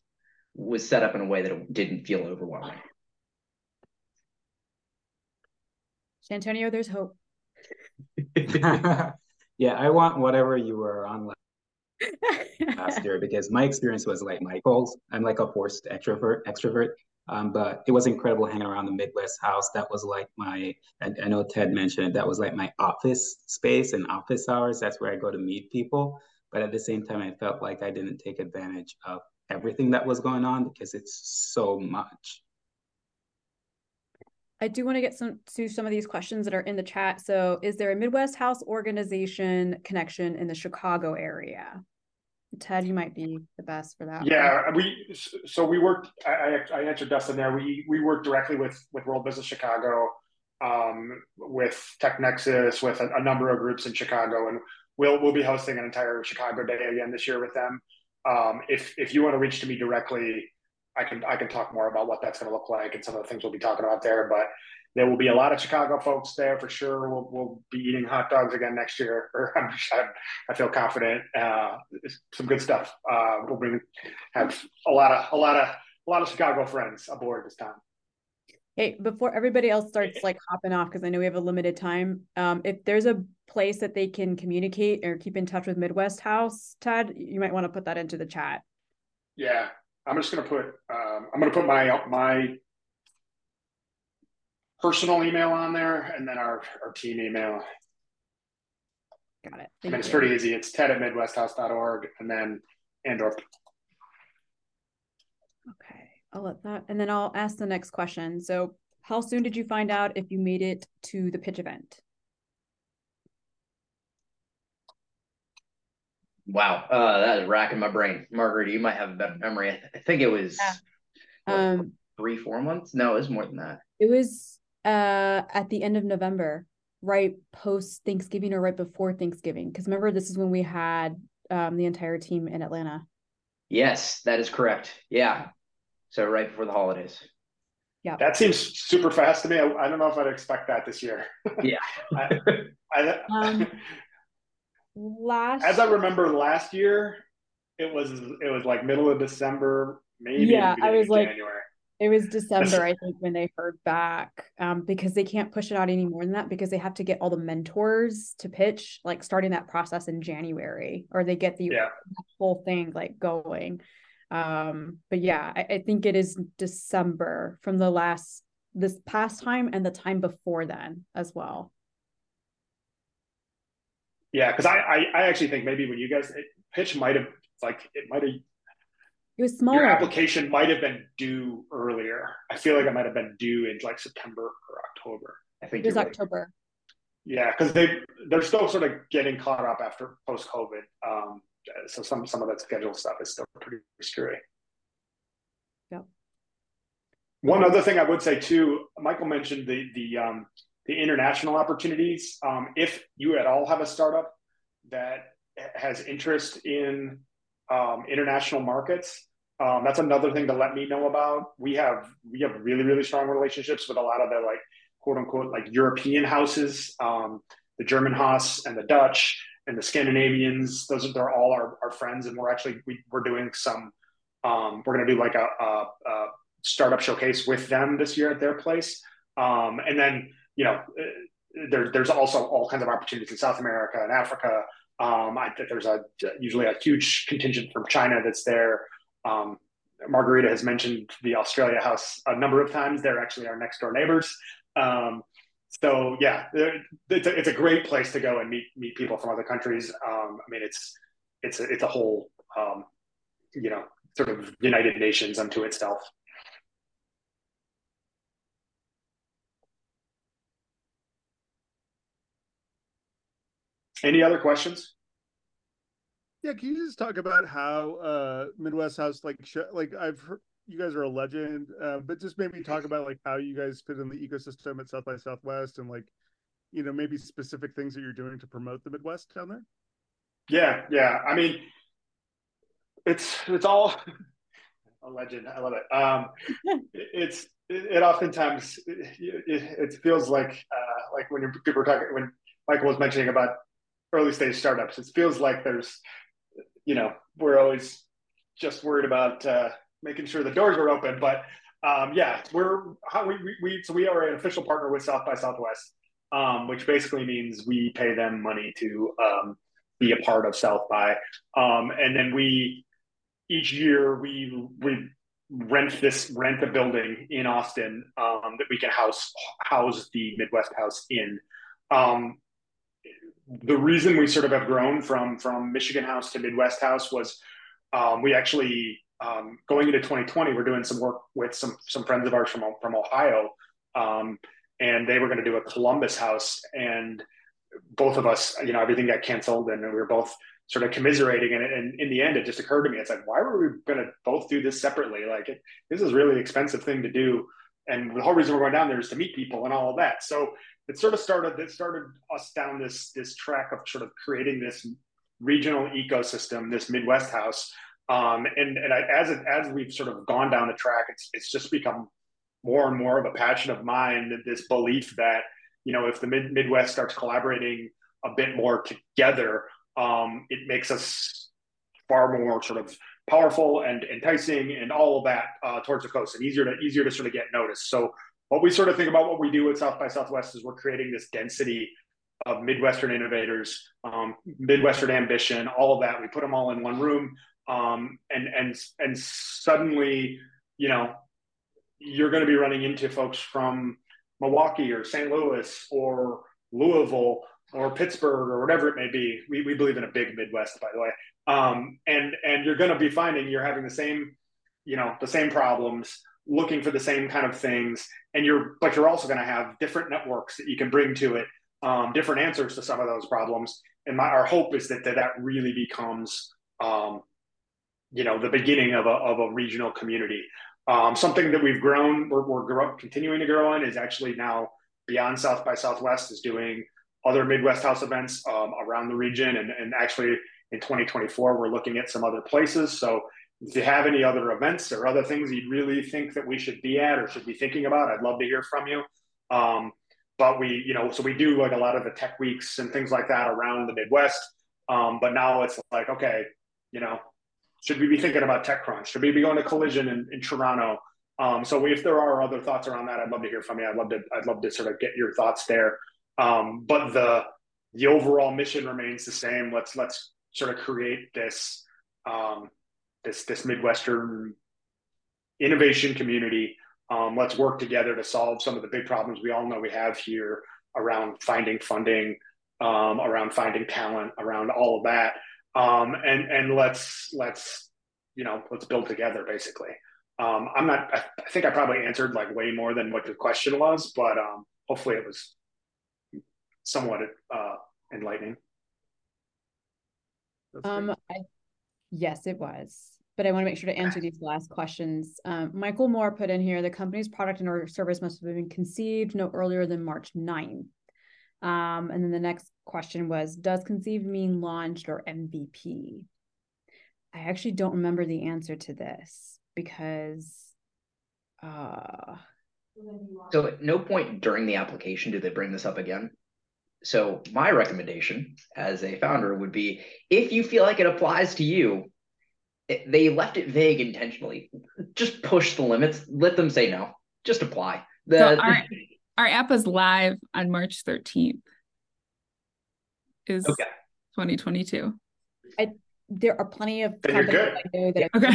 was set up in a way that it didn't feel overwhelming. Antonio, there's hope. yeah, I want whatever you were on last year because my experience was like Michael's. I'm like a forced extrovert, extrovert. Um, but it was incredible hanging around the Midwest house. That was like my, I, I know Ted mentioned that was like my office space and office hours. That's where I go to meet people. But at the same time, I felt like I didn't take advantage of everything that was going on because it's so much. I do want to get some to some of these questions that are in the chat. So, is there a Midwest House organization connection in the Chicago area? Ted, you might be the best for that. Yeah, one. we so we worked. I, I answered Dustin there. We we work directly with with World Business Chicago, um, with TechNexus, with a, a number of groups in Chicago, and we'll we'll be hosting an entire Chicago day again this year with them. Um, if if you want to reach to me directly, I can I can talk more about what that's going to look like and some of the things we'll be talking about there. But there will be a lot of Chicago folks there for sure. We'll, we'll be eating hot dogs again next year. Or I'm, I feel confident. Uh, some good stuff. Uh, we'll bring have a lot of a lot of a lot of Chicago friends aboard this time. Hey, before everybody else starts like hopping off, because I know we have a limited time. Um, if there's a place that they can communicate or keep in touch with Midwest House, Ted, you might want to put that into the chat. Yeah, I'm just gonna put um, I'm gonna put my my personal email on there and then our our team email. Got it. Thank and it's pretty easy. It's ted at midwesthouse.org and then Andor. Okay. I'll let that, and then I'll ask the next question. So, how soon did you find out if you made it to the pitch event? Wow, uh, that is racking my brain. Margaret, you might have a better memory. I, think it was yeah. what, um, three, four months. No, it was more than that. It was uh, at the end of November, right post Thanksgiving or right before Thanksgiving. Because remember, this is when we had um, the entire team in Atlanta. Yes, that is correct. Yeah, so right before the holidays. Yeah. That seems super fast to me. I, I don't know if I'd expect that this year. Yeah. I, I, um, last as I remember last year, it was it was like middle of December, maybe. Yeah, I was like January. It was December, I think, when they heard back um, because they can't push it out any more than that because they have to get all the mentors to pitch, like starting that process in January, or they get the yeah. whole thing like going. Um, but yeah, I, I think it is December from the last this past time and the time before then as well. Yeah, because I, I, I actually think maybe when you guys pitch might have like it might have it was smaller. Your application might have been due earlier. I feel like it might have been due in like September or October. I think it was October. Yeah, because they they're still sort of getting caught up after post COVID. Um, so some some of that schedule stuff is still pretty screwy. Yeah. One other thing I would say too, Michael mentioned the the um, the international opportunities. Um, if you at all have a startup that has interest in um, international markets. Um, that's another thing to let me know about. We have we have really really strong relationships with a lot of the like quote unquote like European houses, um, the German Haus and the Dutch and the Scandinavians. Those are they're all our, our friends, and we're actually we, we're doing some. Um, we're going to do like a, a, a, startup showcase with them this year at their place, um, and then you know there, there's also all kinds of opportunities in South America and Africa um, I there's a usually a huge contingent from China that's there. Um, Margarita has mentioned the Australia House a number of times. They're actually our next door neighbors. Um, so yeah, it's a, it's a, great place to go and meet meet people from other countries. Um, I mean, it's it's a, it's a whole um, you know sort of United Nations unto itself. Any other questions? Yeah, can you just talk about how uh Midwest House like sh- like I've heard you guys are a legend, uh, but just maybe talk about like how you guys fit in the ecosystem at South by Southwest and like you know maybe specific things that you're doing to promote the Midwest down there. Yeah, yeah. I mean, it's it's all a legend. I love it. Um, it's it, it oftentimes it, it, feels like uh, like when people were talking when Michael was mentioning about early stage startups. It feels like there's, you know, we're always just worried about uh, making sure the doors are open. But um, yeah, we're we, we, so we are an official partner with South by Southwest, um, which basically means we pay them money to um, be a part of South by, um, and then we each year we we rent this rent a building in Austin um, that we can house house the Midwest House in. The reason we sort of have grown from from Michigan House to Midwest House was um, we actually um, going into 2020 we're doing some work with some some friends of ours from from Ohio, um, and they were going to do a Columbus House, and both of us, you know, everything got canceled, and we were both sort of commiserating, and, and in the end, it just occurred to me, it's like, why were we going to both do this separately? Like, it, this is really expensive thing to do, and the whole reason we're going down there is to meet people and all of that. So it sort of started it started us down this this track of sort of creating this regional ecosystem, this Midwest house. Um, and and I, as it, as we've sort of gone down the track, it's it's just become more and more of a passion of mine. This belief that you know if the Mid- Midwest starts collaborating a bit more together, um, it makes us far more sort of powerful and enticing and all of that uh, towards the coast and easier to easier to sort of get noticed. So what we sort of think about what we do at South by Southwest is we're creating this density of Midwestern innovators, um, Midwestern ambition, all of that. We put them all in one room, um, and and and suddenly, you know, you're going to be running into folks from Milwaukee or St. Louis or Louisville or Pittsburgh or whatever it may be. We, we believe in a big Midwest, by the way. Um, and and you're going to be finding you're having the same, you know, the same problems looking for the same kind of things. And you're but you're also going to have different networks that you can bring to it um, different answers to some of those problems. And my our hope is that that, that really becomes um, you know the beginning of a, of a regional community. Um, something that we've grown we're, we're grow, continuing to grow on is actually now beyond south by southwest is doing other midwest house events um, around the region. And, and actually in 2024 we're looking at some other places. So if you have any other events or other things you'd really think that we should be at or should be thinking about, I'd love to hear from you. Um, but we, you know, so we do like a lot of the tech weeks and things like that around the Midwest. Um, but now it's like, okay, you know, should we be thinking about TechCrunch? Should we be going to Collision in, in Toronto? Um, so if there are other thoughts around that, I'd love to hear from you. I'd love to I'd love to sort of get your thoughts there. Um, but the the overall mission remains the same. Let's let's sort of create this um, this this Midwestern innovation community. Um, let's work together to solve some of the big problems we all know we have here around finding funding, um, around finding talent, around all of that. Um, and and let's let's you know let's build together basically. Um, I'm not. I, I, think I probably answered like way more than what the question was, but um, hopefully it was somewhat uh, enlightening. Um, I, yes, it was. But I want to make sure to answer these last questions. Um, Michael Moore put in here the company's product and or service must have been conceived no earlier than March 9th. Um, and then the next question was Does conceived mean launched or MVP? I actually don't remember the answer to this because. Uh, so at no point during the application do they bring this up again. So my recommendation as a founder would be if you feel like it applies to you, it, they left it vague intentionally. Just push the limits. Let them say no. Just apply. The, so our, our app is live on March 13th. Is okay. 2022. I, there are plenty of companies I know that okay.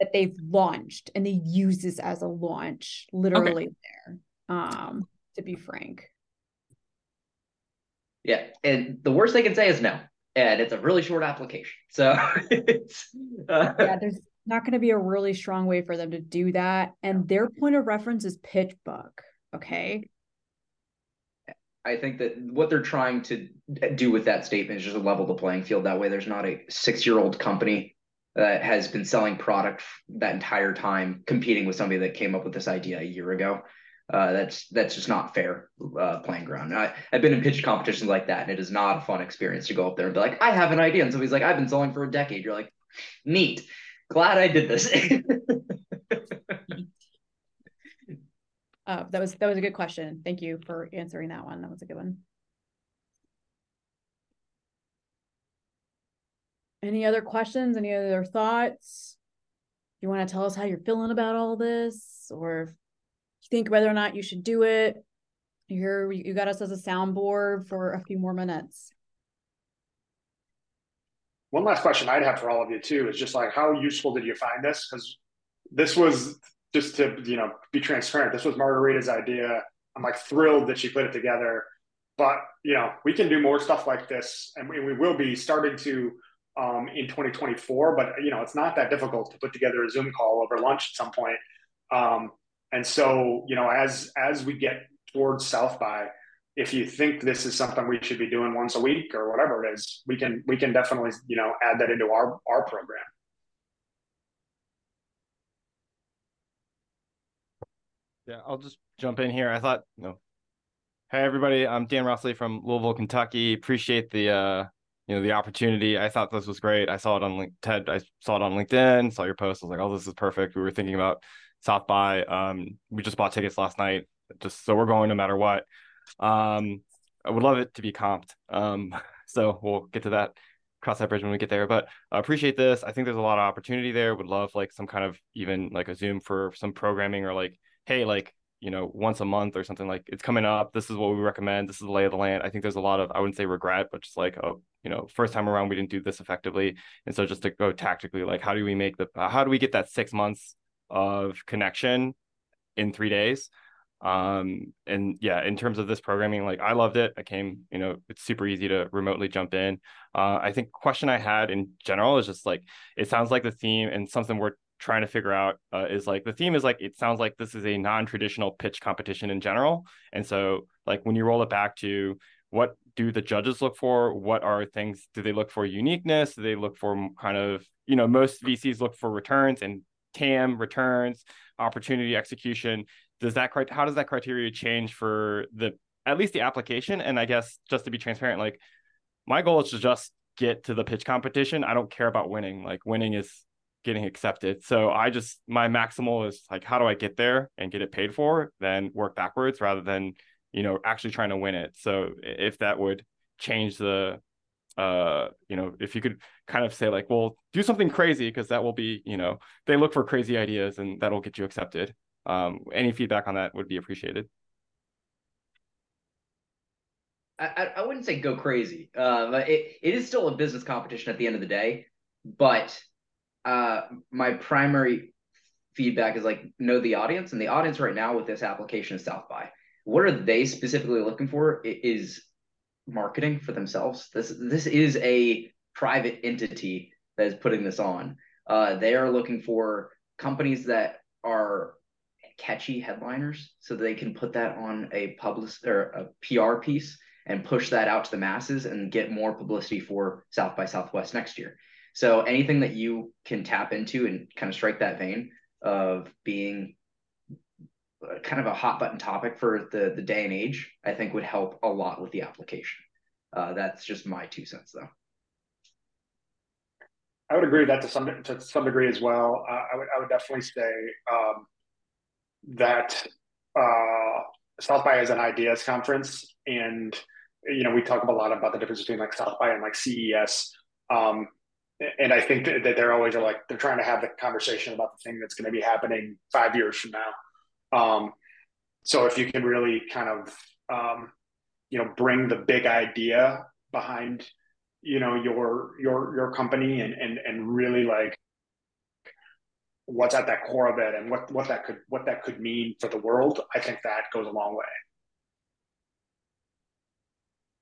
that they've launched and they use this as a launch literally okay. there. Um, to be frank. Yeah, and the worst they can say is no, and it's a really short application. So it's uh... yeah, there's not going to be a really strong way for them to do that, and their point of reference is PitchBook. Okay. I think that what they're trying to do with that statement is just level the playing field. That way, there's not a six-year-old company that has been selling product that entire time, competing with somebody that came up with this idea a year ago. Uh, that's that's just not fair uh, playing ground. I, I've been in pitch competitions like that, and it is not a fun experience to go up there and be like, I have an idea, and somebody's like, I've been selling for a decade. You're like, neat, glad I did this. uh, that was that was a good question. Thank you for answering that one. That was a good one. Any other questions? Any other thoughts? You want to tell us how you're feeling about all this, or think whether or not you should do it. Here, you got us as a soundboard for a few more minutes. One last question I'd have for all of you too is just like, how useful did you find this? Because this was just to you know be transparent. This was Margarita's idea. I'm like thrilled that she put it together. But you know, we can do more stuff like this, and we, we will be starting to um, in 2024. But you know, it's not that difficult to put together a Zoom call over lunch at some point. Um, and so, you know, as as we get towards South by, if you think this is something we should be doing once a week or whatever it is, we can we can definitely you know add that into our our program. Yeah, I'll just jump in here. I thought, you know, hey everybody, I'm Dan Rossley from Louisville, Kentucky. Appreciate the uh, you know, the opportunity. I thought this was great. I saw it on Link- Ted. I saw it on LinkedIn. Saw your post. I was like, oh, this is perfect. We were thinking about South by. Um, we just bought tickets last night, just so we're going no matter what. Um, I would love it to be comped. Um, so we'll get to that cross that bridge when we get there. But I appreciate this. I think there's a lot of opportunity there. Would love like some kind of even like a Zoom for some programming or like, hey, like you know, once a month or something like it's coming up. This is what we recommend. This is the lay of the land. I think there's a lot of I wouldn't say regret, but just like oh, you know, first time around we didn't do this effectively, and so just to go tactically, like how do we make the how do we get that six months of connection in three days. Um, and yeah, in terms of this programming, like I loved it. I came, you know, it's super easy to remotely jump in. Uh, I think question I had in general is just like, it sounds like the theme and something we're trying to figure out uh, is like the theme is like it sounds like this is a non-traditional pitch competition in general and so like when you roll it back to what do the judges look for what are things do they look for uniqueness do they look for kind of you know most vcs look for returns and TAM, returns, opportunity execution. Does that how does that criteria change for the at least the application? And I guess just to be transparent, like my goal is to just get to the pitch competition. I don't care about winning. Like winning is getting accepted. So I just my maximal is like how do I get there and get it paid for, then work backwards rather than, you know, actually trying to win it. So if that would change the uh, you know, if you could kind of say like, well, do something crazy because that will be, you know, they look for crazy ideas and that'll get you accepted. Um, any feedback on that would be appreciated. I, I wouldn't say go crazy. Uh, it, it is still a business competition at the end of the day, but uh, my primary feedback is like know the audience, and the audience right now with this application is South by. What are they specifically looking for? Is marketing for themselves. This this is a private entity that is putting this on. Uh, they are looking for companies that are catchy headliners, so they can put that on a public or a PR piece and push that out to the masses and get more publicity for South by Southwest next year. So anything that you can tap into and kind of strike that vein of being kind of a hot button topic for the the day and age, I think would help a lot with the application. Uh, that's just my two cents, though. I would agree with that to some to some degree as well. Uh, I would I would definitely say um, that uh, South by is an ideas conference, and you know we talk a lot about the difference between like South by and like CES. Um, and I think that, that they're always like they're trying to have the conversation about the thing that's going to be happening five years from now. Um, so if you can really kind of um, you know bring the big idea behind you know your your your company and and and really like what's at that core of it and what what that could what that could mean for the world i think that goes a long way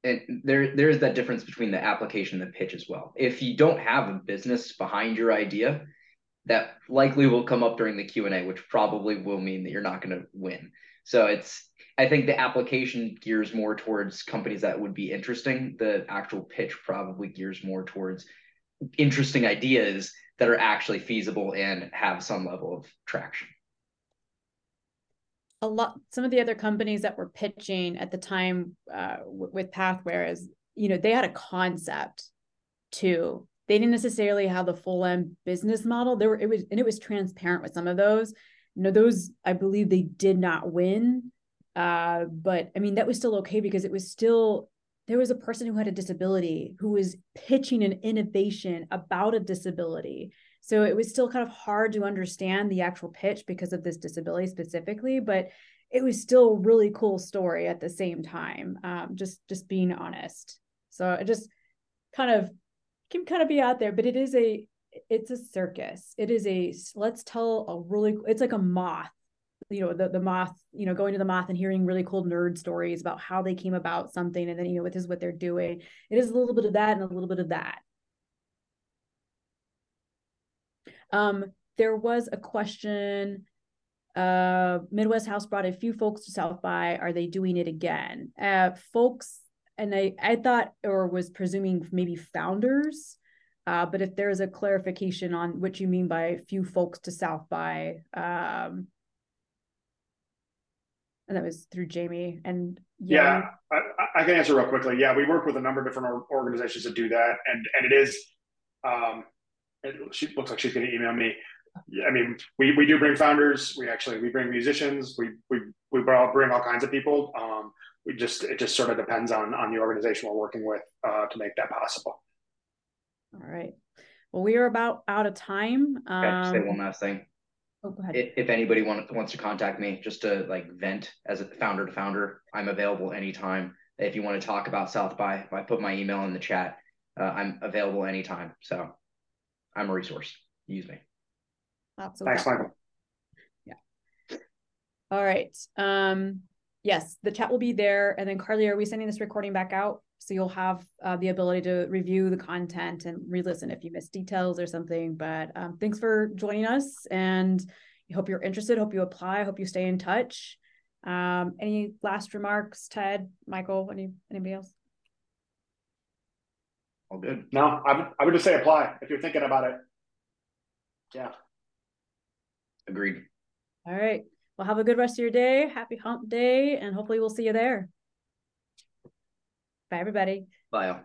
and there there is that difference between the application and the pitch as well. If you don't have a business behind your idea, that likely will come up during the Q and A, which probably will mean that you're not going to win. So it's I think the application gears more towards companies that would be interesting. The actual pitch probably gears more towards interesting ideas that are actually feasible and have some level of traction a lot some of the other companies that were pitching at the time uh, with pathware is you know they had a concept too they didn't necessarily have the full end business model there were it was and it was transparent with some of those you know those i believe they did not win uh, but i mean that was still okay because it was still there was a person who had a disability who was pitching an innovation about a disability so it was still kind of hard to understand the actual pitch because of this disability specifically, but it was still a really cool story at the same time. Um, just just being honest. So it just kind of can kind of be out there, but it is a it's a circus. It is a let's tell a really it's like a moth you know the the moth you know going to the moth and hearing really cool nerd stories about how they came about something and then you know what is what they're doing it is a little bit of that and a little bit of that Um, there was a question. Uh, Midwest House brought a few folks to South by. Are they doing it again? Uh, folks, and I, I thought or was presuming maybe founders. Uh, but if there is a clarification on what you mean by few folks to South by, um, and that was through Jamie and yeah, I, I, can answer real quickly. Yeah, we work with a number of different organizations to do that, and and it is um, it, she looks like she's going to email me. I mean, we, we do bring founders. We actually we bring musicians. We we we bring all kinds of people. Um, we just it just sort of depends on on the organization we're working with uh, to make that possible. All right. Well, we are about out of time. Um, say one last thing. Oh, go ahead. If, if anybody want, wants to contact me just to like vent as a founder to founder, I'm available anytime. If you want to talk about South by, I put my email in the chat. Uh, I'm available anytime. So I'm a resource. Use me. Absolutely. Thanks, Michael. Yeah. All right. Um, yes, the chat will be there. And then Carly, are we sending this recording back out? So you'll have uh, the ability to review the content and re-listen if you missed details or something. But um, thanks for joining us and I hope you're interested. Hope you apply. Hope you stay in touch. Um, any last remarks, Ted, Michael, any anybody else? all good. No, I, I would just say apply if you're thinking about it. Yeah. Agreed. All right. Well, have a good rest of your day. Happy hump day, and hopefully we'll see you there. Bye, everybody. Bye.